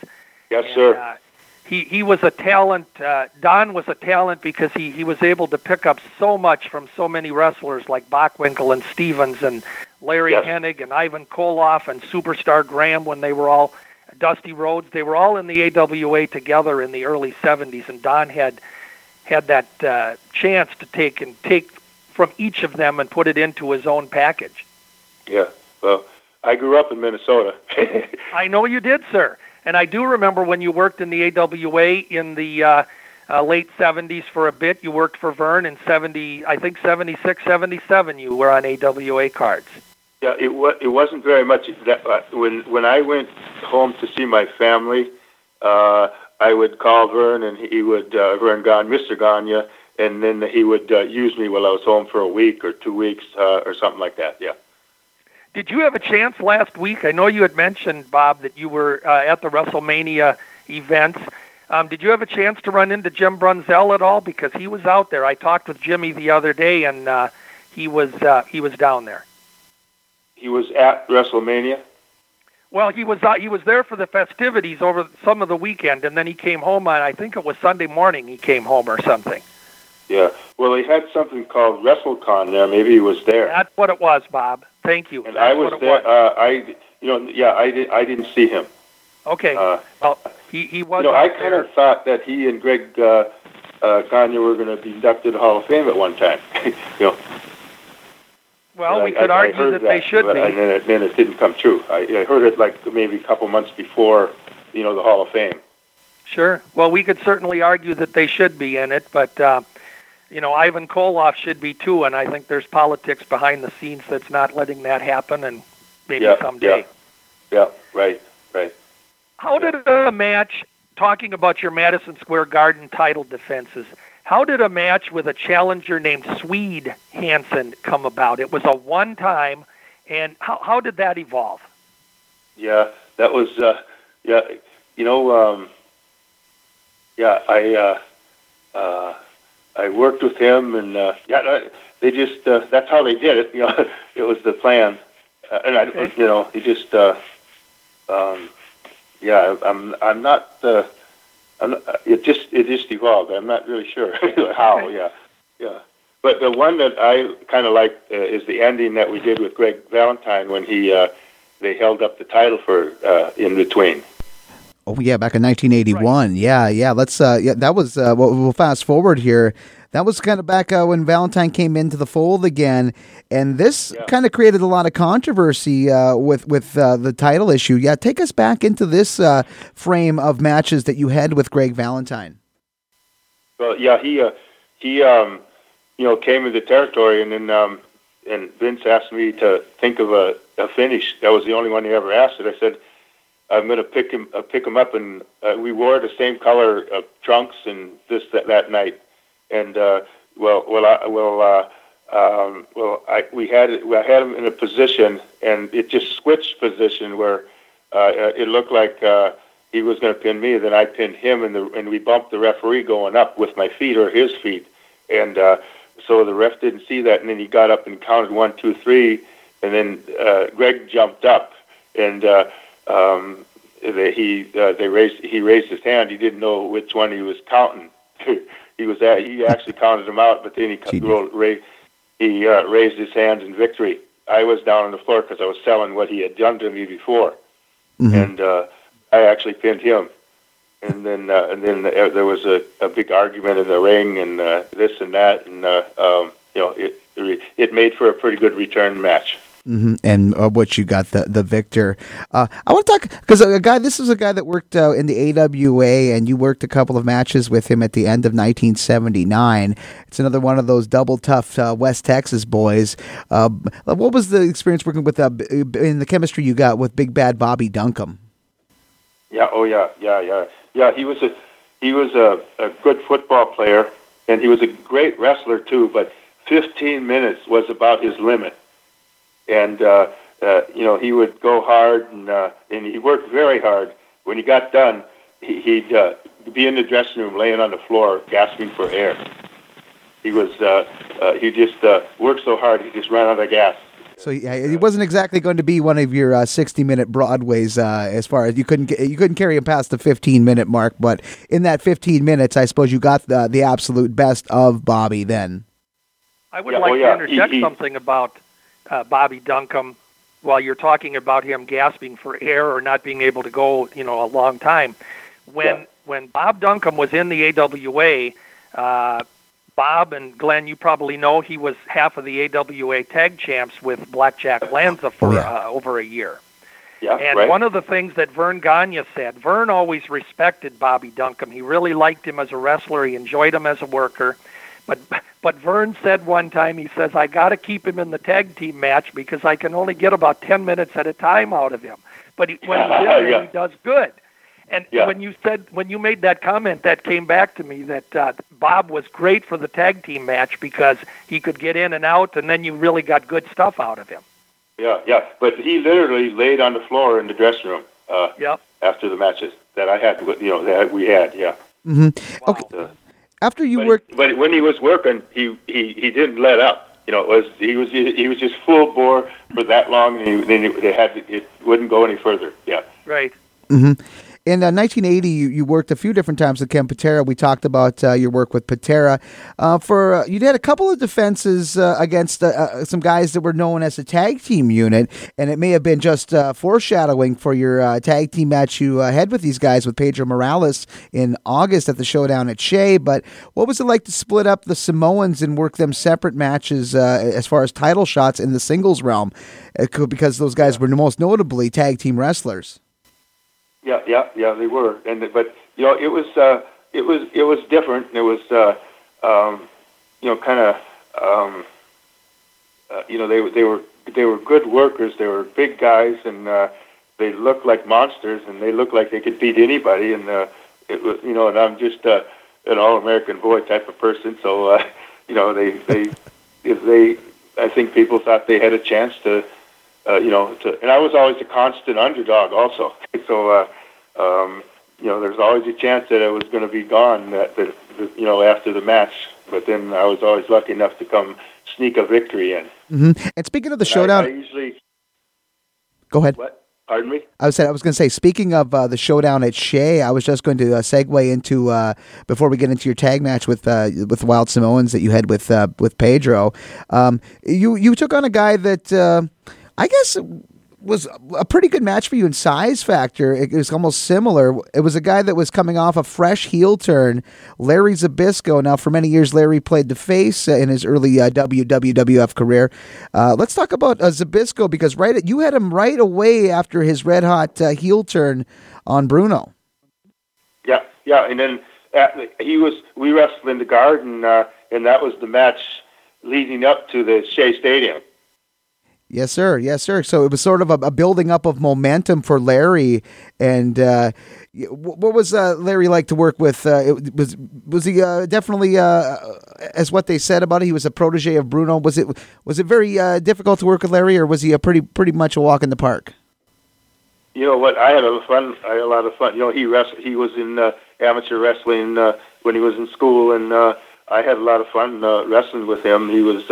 Yes, and, sir. Uh, he he was a talent. Uh, Don was a talent because he he was able to pick up so much from so many wrestlers like Bockwinkel and Stevens and Larry yes. Hennig and Ivan Koloff and Superstar Graham when they were all Dusty Rhodes. They were all in the AWA together in the early '70s, and Don had had that uh, chance to take and take from each of them and put it into his own package. Yeah, well, I grew up in Minnesota. I know you did, sir. And I do remember when you worked in the AWA in the uh, uh, late 70s for a bit. You worked for Verne in 70, I think 76, 77. You were on AWA cards. Yeah, it was. It wasn't very much. That, uh, when when I went home to see my family, uh, I would call Verne, and he would uh, Verne Gagne, Mr. Gagne, and then he would uh, use me while I was home for a week or two weeks uh, or something like that. Yeah. Did you have a chance last week? I know you had mentioned, Bob, that you were uh, at the WrestleMania events. Um, did you have a chance to run into Jim Brunzell at all? Because he was out there. I talked with Jimmy the other day, and uh, he was uh, he was down there. He was at WrestleMania. Well, he was uh, he was there for the festivities over some of the weekend, and then he came home on I think it was Sunday morning. He came home or something. Yeah. Well, he had something called WrestleCon there. Maybe he was there. That's what it was, Bob. Thank you. And That's I was there. Was. Uh, I, you know, yeah, I did. I didn't see him. Okay. Uh, well, he he was. You know, I kind of thought that he and Greg uh, uh, Gagne were going to be inducted to Hall of Fame at one time. you know. Well, we could I, argue I that, that, they should but, be. And then it, then it didn't come true. I, I heard it like maybe a couple months before, you know, the Hall of Fame. Sure. Well, we could certainly argue that they should be in it, but uh, you know, Ivan Koloff should be too, and I think there's politics behind the scenes that's not letting that happen, and maybe yeah, someday. Yeah. yeah, right, right. How did a match, talking about your Madison Square Garden title defenses, how did a match with a challenger named Swede Hansen come about? It was a one time, and how, how did that evolve? Yeah, that was, uh, yeah, you know, um, yeah, I, uh, uh, I worked with him, and uh, yeah, they just uh, that's how they did it. You know, it was the plan, uh, and I, okay. you know, he just, uh, um, yeah, I'm I'm not. Uh, I'm not, it just it just evolved. I'm not really sure how. Okay. Yeah, yeah. But the one that I kind of like uh, is the ending that we did with Greg Valentine when he uh, they held up the title for uh, in between. Oh yeah, back in 1981. Right. Yeah, yeah. Let's. Uh, yeah, that was. Uh, we'll, we'll fast forward here. That was kind of back uh, when Valentine came into the fold again, and this yeah. kind of created a lot of controversy uh, with with uh, the title issue. Yeah, take us back into this uh, frame of matches that you had with Greg Valentine. Well, yeah, he uh, he um, you know came into the territory, and then um, and Vince asked me to think of a, a finish. That was the only one he ever asked it. I said, I'm going to pick him uh, pick him up, and uh, we wore the same color uh, trunks and this that, that night. And uh, well, well, I, well, uh, um, well, I we had I had him in a position, and it just switched position where uh, it looked like. Uh, he was going to pin me, then I pinned him, and the and we bumped the referee going up with my feet or his feet, and uh, so the ref didn't see that, and then he got up and counted one, two, three, and then uh, Greg jumped up, and uh, um, they, he uh, they raised he raised his hand. He didn't know which one he was counting. he was at, he actually counted them out, but then he rolled, raised, he uh, raised his hands in victory. I was down on the floor because I was selling what he had done to me before, mm-hmm. and. Uh, I actually pinned him. And then, uh, and then uh, there was a, a big argument in the ring, and uh, this and that, and uh, um, you know, it it made for a pretty good return match. Mm-hmm. And uh, which you got the the victor. Uh, I want to talk because a guy. This is a guy that worked uh, in the AWA, and you worked a couple of matches with him at the end of 1979. It's another one of those double tough uh, West Texas boys. Uh, what was the experience working with uh, in the chemistry you got with Big Bad Bobby Duncum? Yeah. Oh, yeah. Yeah. Yeah. Yeah. He was a he was a, a good football player, and he was a great wrestler too. But 15 minutes was about his limit, and uh, uh, you know he would go hard, and uh, and he worked very hard. When he got done, he, he'd uh, be in the dressing room, laying on the floor, gasping for air. He was uh, uh, he just uh, worked so hard, he just ran out of gas. So yeah, it wasn't exactly going to be one of your uh, sixty-minute Broadways. Uh, as far as you couldn't you couldn't carry him past the fifteen-minute mark, but in that fifteen minutes, I suppose you got the the absolute best of Bobby. Then I would yeah, like yeah. to interject he, he, something about uh, Bobby Duncum while you're talking about him gasping for air or not being able to go, you know, a long time. When yeah. when Bob Duncum was in the AWA, uh, Bob and Glen, you probably know he was half of the AWA tag champs with Blackjack Lanza for yeah. uh, over a year. Yeah, and right. one of the things that Verne Gagne said, Verne always respected Bobby Duncum. He really liked him as a wrestler. He enjoyed him as a worker. But but Verne said one time, he says, I got to keep him in the tag team match because I can only get about 10 minutes at a time out of him. But he, when he's in there, yeah. he does good. And yeah. when you said when you made that comment, that came back to me that uh, Bob was great for the tag team match because he could get in and out, and then you really got good stuff out of him. Yeah, yeah. But he literally laid on the floor in the dressing room. Uh, yep. After the matches that I had, you know, that we had, yeah. Mm-hmm. Wow. Okay. Uh, after you but, worked, but when he was working, he he he didn't let up. You know, it was he was he was just full bore for that long, and he, then they had to, it wouldn't go any further. Yeah. Right. Mm-hmm. In uh, 1980, you, you worked a few different times with Ken Patera. We talked about uh, your work with Patera. Uh, for uh, you had a couple of defenses uh, against uh, some guys that were known as a tag team unit, and it may have been just foreshadowing for your tag team match you had with these guys with Pedro Morales in August at the showdown at Shea. But what was it like to split up the Samoans and work them separate matches as far as title shots in the singles realm? because those guys were most notably tag team wrestlers. Yeah, yeah, yeah, they were, and but you know, it was uh, it was it was different. It was uh, um, you know, kind of um, uh, you know, they they were they were good workers. They were big guys, and uh, they looked like monsters, and they looked like they could beat anybody. And uh, it was you know, and I'm just uh, an all-American boy type of person, so uh, you know, they they if they I think people thought they had a chance to uh, you know, to, and I was always a constant underdog also. So, uh, um, you know, there's always a chance that I was going to be gone that, that, that, you know, after the match. But then I was always lucky enough to come sneak a victory in. Mm-hmm. And speaking of the and showdown, I, I usually go ahead. What? Pardon me. I was I was going to say, speaking of uh, the showdown at Shea, I was just going to uh, segue into uh, before we get into your tag match with uh, with Wild Samoans that you had with uh, with Pedro. Um, you you took on a guy that uh, I guess was a pretty good match for you in size factor. It was almost similar. It was a guy that was coming off a fresh heel turn, Larry Zbyszko. Now, for many years, Larry played the face uh, in his early uh, WWF career. Uh, let's talk about uh, Zbyszko because right, you had him right away after his red hot uh, heel turn on Bruno. Yeah, yeah, and then at he was we wrestled in the Garden, uh, and that was the match leading up to the Shea Stadium. Yes, sir. Yes, sir. So it was sort of a, a building up of momentum for Larry. And uh, what was uh, Larry like to work with? Uh, it was was he uh, definitely, uh, as what they said about it, he was a protege of Bruno. Was it was it very uh, difficult to work with Larry, or was he a pretty pretty much a walk in the park? You know what? I had a fun. I had a lot of fun. You know, he wrestled. He was in amateur wrestling when he was in school, and I had a lot of fun wrestling with him. He was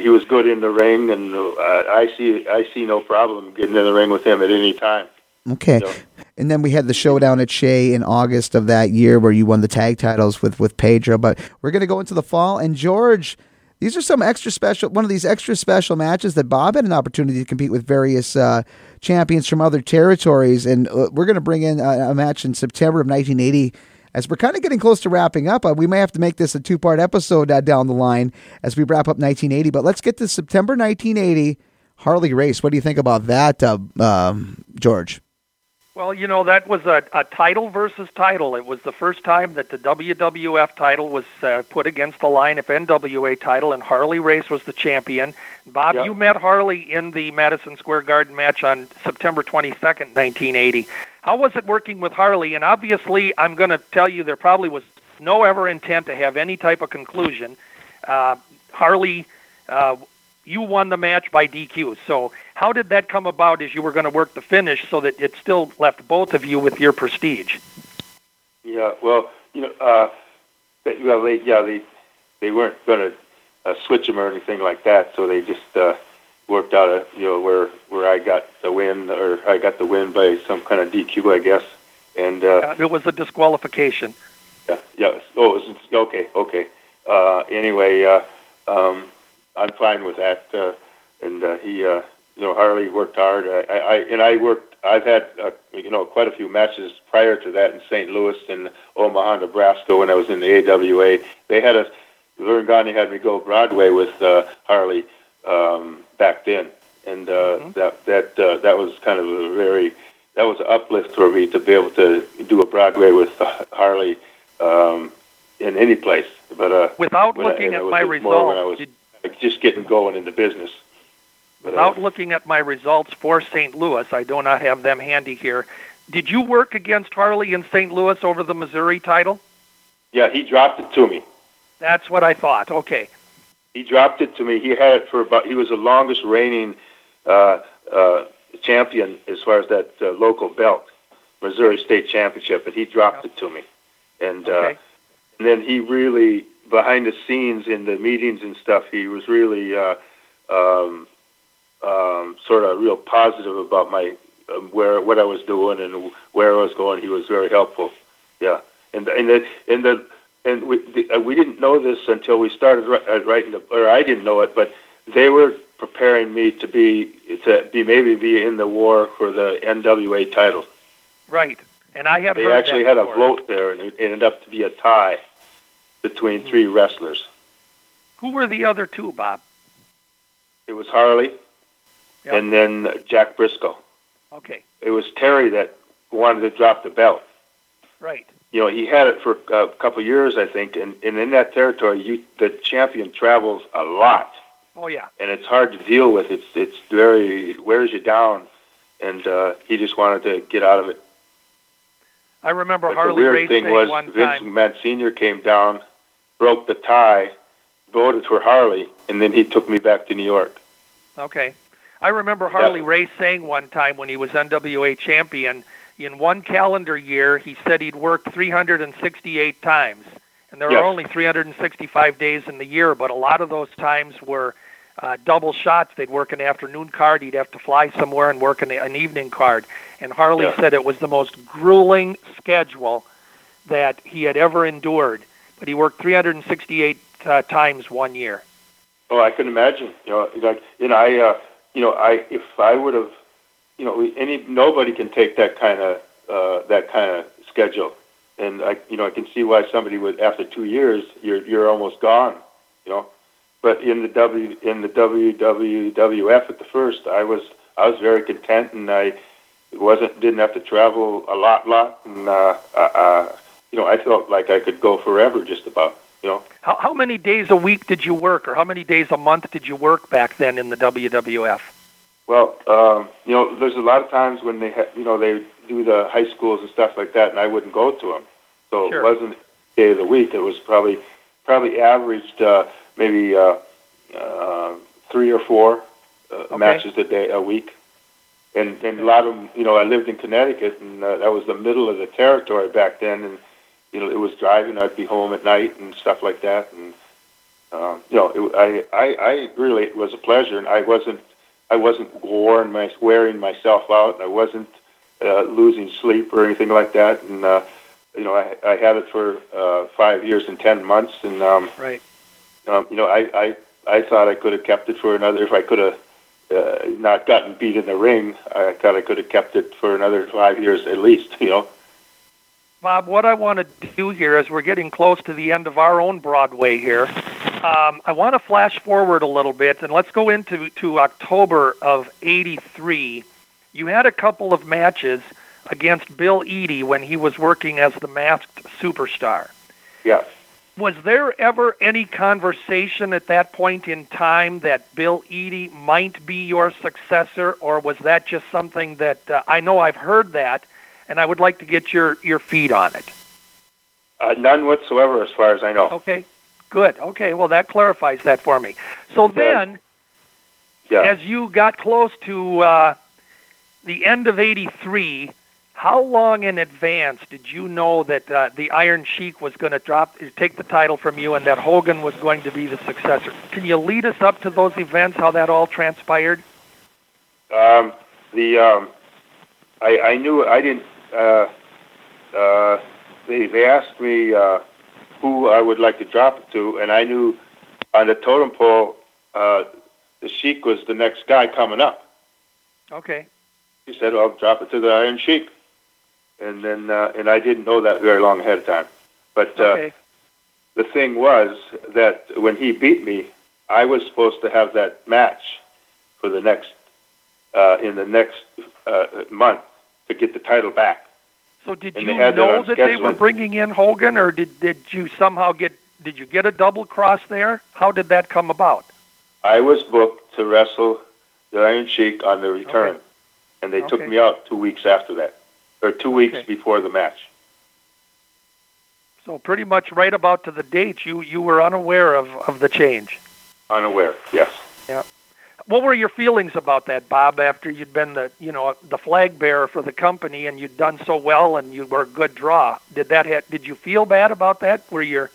he was good in the ring, and uh, I see I see no problem getting in the ring with him at any time. Okay. So. And then we had the showdown at Shea in August of that year where you won the tag titles with, with Pedro. But we're going to go into the fall. And George, these are some extra special, one of these extra special matches that Bob had an opportunity to compete with various uh, champions from other territories. And uh, we're going to bring in a, a match in September of 1980 as we're kind of getting close to wrapping up, uh, we may have to make this a two part episode uh, down the line as we wrap up 1980. But let's get to September 1980 Harley Race. What do you think about that, uh, um, George? Well, you know, that was a, a title versus title. It was the first time that the WWF title was uh, put against the line of NWA title, and Harley Race was the champion. Bob, yep. you met Harley in the Madison Square Garden match on September 22nd, 1980. How was it working with Harley? And obviously, I'm going to tell you there probably was no ever intent to have any type of conclusion. Uh, Harley, uh, you won the match by DQ. So, how did that come about as you were going to work the finish so that it still left both of you with your prestige? Yeah, well, you know, uh, they, well, they, yeah, they, they weren't going to uh, switch them or anything like that, so they just uh, worked out a you know where where I got the win or I got the win by some kind of DQ, I guess. And uh, it was a disqualification. Yeah, yeah. Oh, it was, okay, okay. Uh, anyway, uh, um, I'm fine with that. Uh, and uh, he, uh, you know, Harley worked hard. I, I and I worked. I've had uh, you know quite a few matches prior to that in St. Louis and Omaha, Nebraska when I was in the AWA. They had a Verne Gagne had me go Broadway with uh, Harley um, back then, and uh, mm-hmm. that that uh, that was kind of a very that was an uplift for me to be able to do a Broadway with Harley um, in any place. But uh, without looking I, at my results, when Just getting going in the business. But, without uh, looking at my results for St. Louis, I do not have them handy here. Did you work against Harley in St. Louis over the Missouri title? Yeah, he dropped it to me. That's what I thought. Okay. He dropped it to me. He had it for about. He was the longest reigning uh, uh, champion as far as that uh, local belt, Missouri State Championship, but he dropped it to me. And uh, okay. uh, and then he really behind the scenes in the meetings and stuff, he was really uh, um, um, sort of real positive about my um, where what I was doing and where I was going. He was very helpful. Yeah, and and the and the and we the, uh, we didn't know this until we started uh, writing the, or I didn't know it, but they were preparing me to be to be maybe be in the war for the NWA title. Right, and I have. They actually had before. a vote there, and it ended up to be a tie between three hmm. wrestlers. Who were the other two, Bob? It was Harley, yep. and then Jack Brisco. Okay. It was Terry that wanted to drop the belt. Right you know, he had it for a couple of years, I think, and, and in that territory, you, the champion travels a lot. Oh yeah. And it's hard to deal with. It's it's very it wears you down, and uh, he just wanted to get out of it. I remember but Harley the weird thing was one Vince McMahon Senior came down, broke the tie, voted for Harley, and then he took me back to New York. Okay. I remember Harley Race saying one time when he was NWA champion in one calendar year, he said he'd worked 368 times. And there yes. are only 365 days in the year, but a lot of those times were uh, double shots. They'd work an afternoon card. He'd have to fly somewhere and work an, an evening card. And Harley yes. said it was the most grueling schedule that he had ever endured. But he worked 368 uh, times one year. Oh, I can imagine. You know, like, and I, uh, you know, I if I would have you know, any nobody can take that kind of uh, that kind of schedule, and I, you know, I can see why somebody would after two years you're you're almost gone, you know. But in the W in the WWF at the first, I was I was very content, and I wasn't didn't have to travel a lot, lot, and uh, uh, you know, I felt like I could go forever, just about. You know. How how many days a week did you work, or how many days a month did you work back then in the WWF? Well, um, you know, there's a lot of times when they, ha- you know, they do the high schools and stuff like that, and I wouldn't go to them. So Sure. it wasn't day of the week. It was probably probably averaged uh, maybe uh, uh, three or four uh, Okay. matches a day a week, and and a lot of them. You know, I lived in Connecticut, and uh, that was the middle of the territory back then, and you know, it was driving. I'd be home at night and stuff like that, and um, you know, it, I, I I really it was a pleasure, and I wasn't I wasn't wearing my wearing myself out. and I wasn't uh, losing sleep or anything like that, and uh, you know, I, I had it for uh, five years and ten months, and um, Right. um, you know, I, I I thought I could have kept it for another if I could have. Uh, not gotten beat in the ring. I thought I could have kept it for another five years at least. You know. Bob, what I want to do here is we're getting close to the end of our own Broadway here. Um, I want to flash forward a little bit and let's go into to October of '83. You had a couple of matches against Bill Eadie when he was working as the Masked Superstar. Yes. Was there ever any conversation at that point in time that Bill Eadie might be your successor, or was that just something that uh, I know I've heard that, and I would like to get your your feed on it? Uh, none whatsoever, as far as I know. Okay, good. Okay, well that clarifies that for me. So then, Yeah. as you got close to uh, the end of '83, how long in advance did you know that uh, the Iron Sheik was going to drop, take the title from you, and that Hogan was going to be the successor? Can you lead us up to those events? How that all transpired? Um, the um, I, I knew I didn't. Uh, uh, they they asked me uh, who I would like to drop it to, and I knew on the totem pole uh, the Sheik was the next guy coming up. Okay. He said, "I'll drop it to the Iron Sheik," and then uh, and I didn't know that very long ahead of time. But uh, Okay. the thing was that when he beat me, I was supposed to have that match for the next uh, in the next uh, month to get the title back. So did and you they that know that they were bringing in Hogan, or did did you somehow get did you get a double cross there? How did that come about? I was booked to wrestle the Iron Sheik on the return, Okay. and they took me out two weeks after that, or two weeks Okay. before the match. So pretty much right about to the date, you you were unaware of of the change. Unaware, yes. What were your feelings about that, Bob? After you'd been the you know the flag bearer for the company and you'd done so well and you were a good draw, did that ha- did you feel bad about that? Were you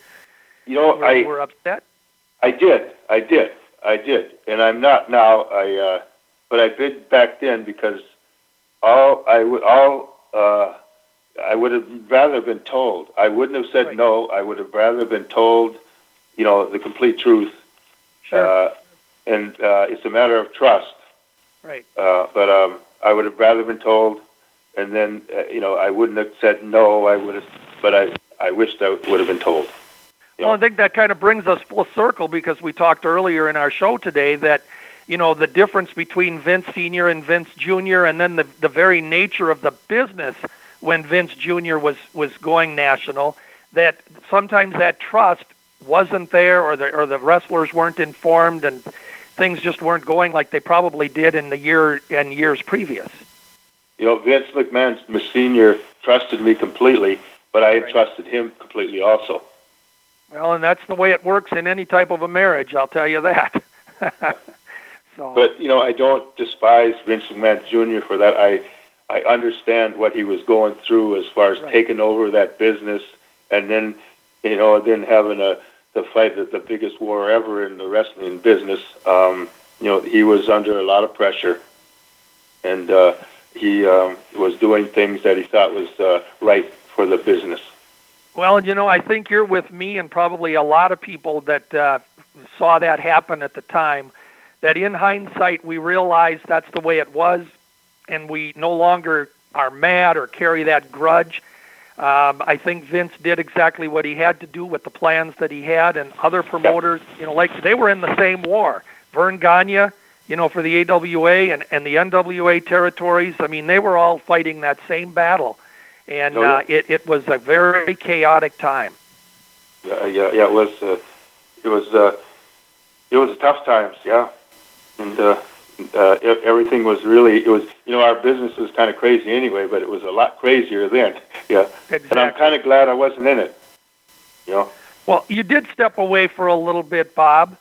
You know, were, I were upset? I did, I did, I did, and I'm not now. I uh, but I did back then because all I would all uh, I would have rather been told. I wouldn't have said Right. no. I would have rather been told, you know, the complete truth. Sure. Uh, and uh, it's a matter of trust. right. Uh, but um, I would have rather been told, and then uh, you know I wouldn't have said no. I would have, but I I wished I would have been told. Well, I think that kind of brings us full circle because we talked earlier in our show today that, you know, the difference between Vince Sr. and Vince Jr. and then the, the very nature of the business when Vince Jr. was, was going national, that sometimes that trust wasn't there or the, or the wrestlers weren't informed and things just weren't going like they probably did in the year and years previous. You know, Vince McMahon Senior trusted me completely, but I Right. trusted him completely also. Well, and that's the way it works in any type of a marriage, I'll tell you that. so, But you know, I don't despise Vince McMahon Jr. for that. I I understand what he was going through as far as Right. taking over that business, and then you know, then having a the fight at the biggest war ever in the wrestling business. Um, you know, he was under a lot of pressure, and uh, he um, was doing things that he thought was uh, right for the business. Well, you know, I think you're with me and probably a lot of people that uh, saw that happen at the time. That in hindsight, we realize that's the way it was, and we no longer are mad or carry that grudge. Um, I think Vince did exactly what he had to do with the plans that he had, and other promoters, you know, like they were in the same war. Verne Gagne, you know, for the AWA and, and the NWA territories. I mean, they were all fighting that same battle and oh, yeah. uh, it it was a very chaotic time. Yeah, yeah, yeah. It was. Uh, it was. Uh, it was tough times. Yeah, and uh, uh, everything was really. It was. You know, our business was kind of crazy anyway, but it was a lot crazier then. Yeah, exactly. and I'm kind of glad I wasn't in it. You know. Well, you did step away for a little bit, Bob.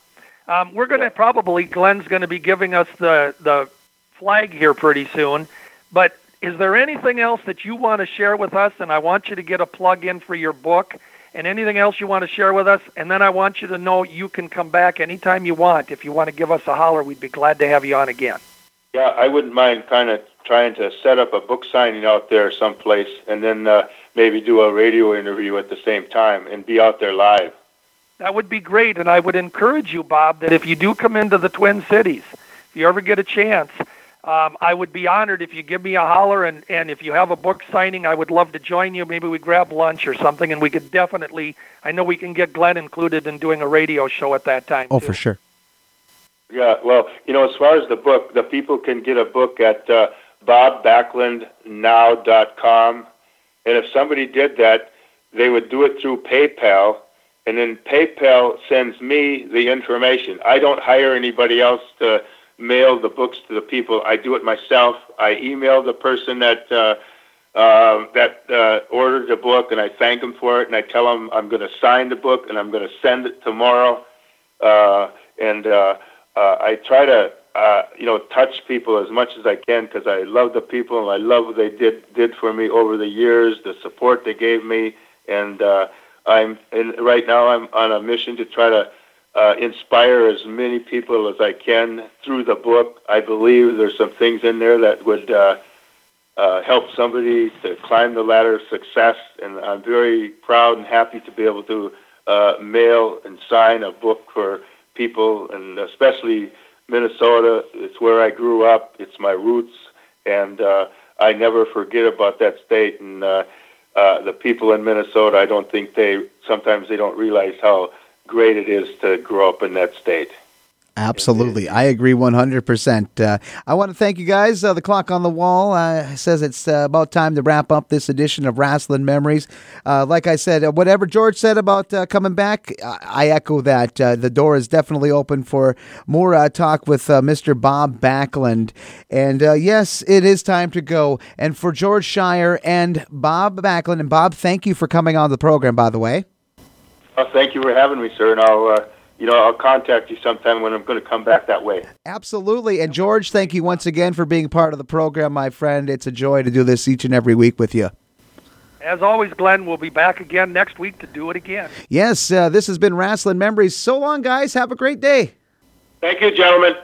Um, we're going to probably Glen's going to be giving us the the flag here pretty soon. But is there anything else that you want to share with us? And I want you to get a plug in for your book and anything else you want to share with us. And then I want you to know you can come back anytime you want. If you want to give us a holler, we'd be glad to have you on again. Yeah, I wouldn't mind kind of trying to set up a book signing out there someplace and then uh, maybe do a radio interview at the same time and be out there live. That would be great. And I would encourage you, Bob, that if you do come into the Twin Cities, if you ever get a chance, um, I would be honored if you give me a holler, and, and if you have a book signing, I would love to join you. Maybe we grab lunch or something, and we could definitely. I know we can get Glen included in doing a radio show at that time. Oh, too. for sure. Yeah, well, you know, as far as the book, the people can get a book at uh, bobbacklundnow.com, and if somebody did that, they would do it through PayPal, and then PayPal sends me the information. I don't hire anybody else to mail the books to the people. I do it myself. I email the person that uh, uh, that uh, ordered the book, and I thank them for it, and I tell them I'm going to sign the book and I'm going to send it tomorrow. Uh, and uh, uh, I try to uh, you know touch people as much as I can because I love the people and I love what they did did for me over the years, the support they gave me, and uh, I'm and right now I'm on a mission to try to uh, inspire as many people as I can through the book. I believe there's some things in there that would uh, uh, help somebody to climb the ladder of success, and I'm very proud and happy to be able to uh, mail and sign a book for people, and especially Minnesota. It's where I grew up. It's my roots, and uh, I never forget about that state and. Uh, the people in Minnesota, I don't think they sometimes they don't realize how great it is to grow up in that state. Absolutely. I agree 100%. Uh, I want to thank you guys. Uh, the clock on the wall uh, says it's uh, about time to wrap up this edition of Rasslin Memories. Uh, like I said, uh, whatever George said about coming back, I echo that. the door is definitely open for more talk with Mr. Bob Backlund. And yes, it is time to go. And for George Schire and Bob Backlund, and Bob, thank you for coming on the program, by the way. Well, thank you for having me, sir, and I'll. Uh, you know, I'll contact you sometime when I'm going to come back that way. Absolutely. And George, thank you once again for being part of the program, my friend. It's a joy to do this each and every week with you. As always, Glen, we'll be back again next week to do it again. Yes, uh, this has been Rasslin Memories. So long, guys. Have a great day. Thank you, gentlemen.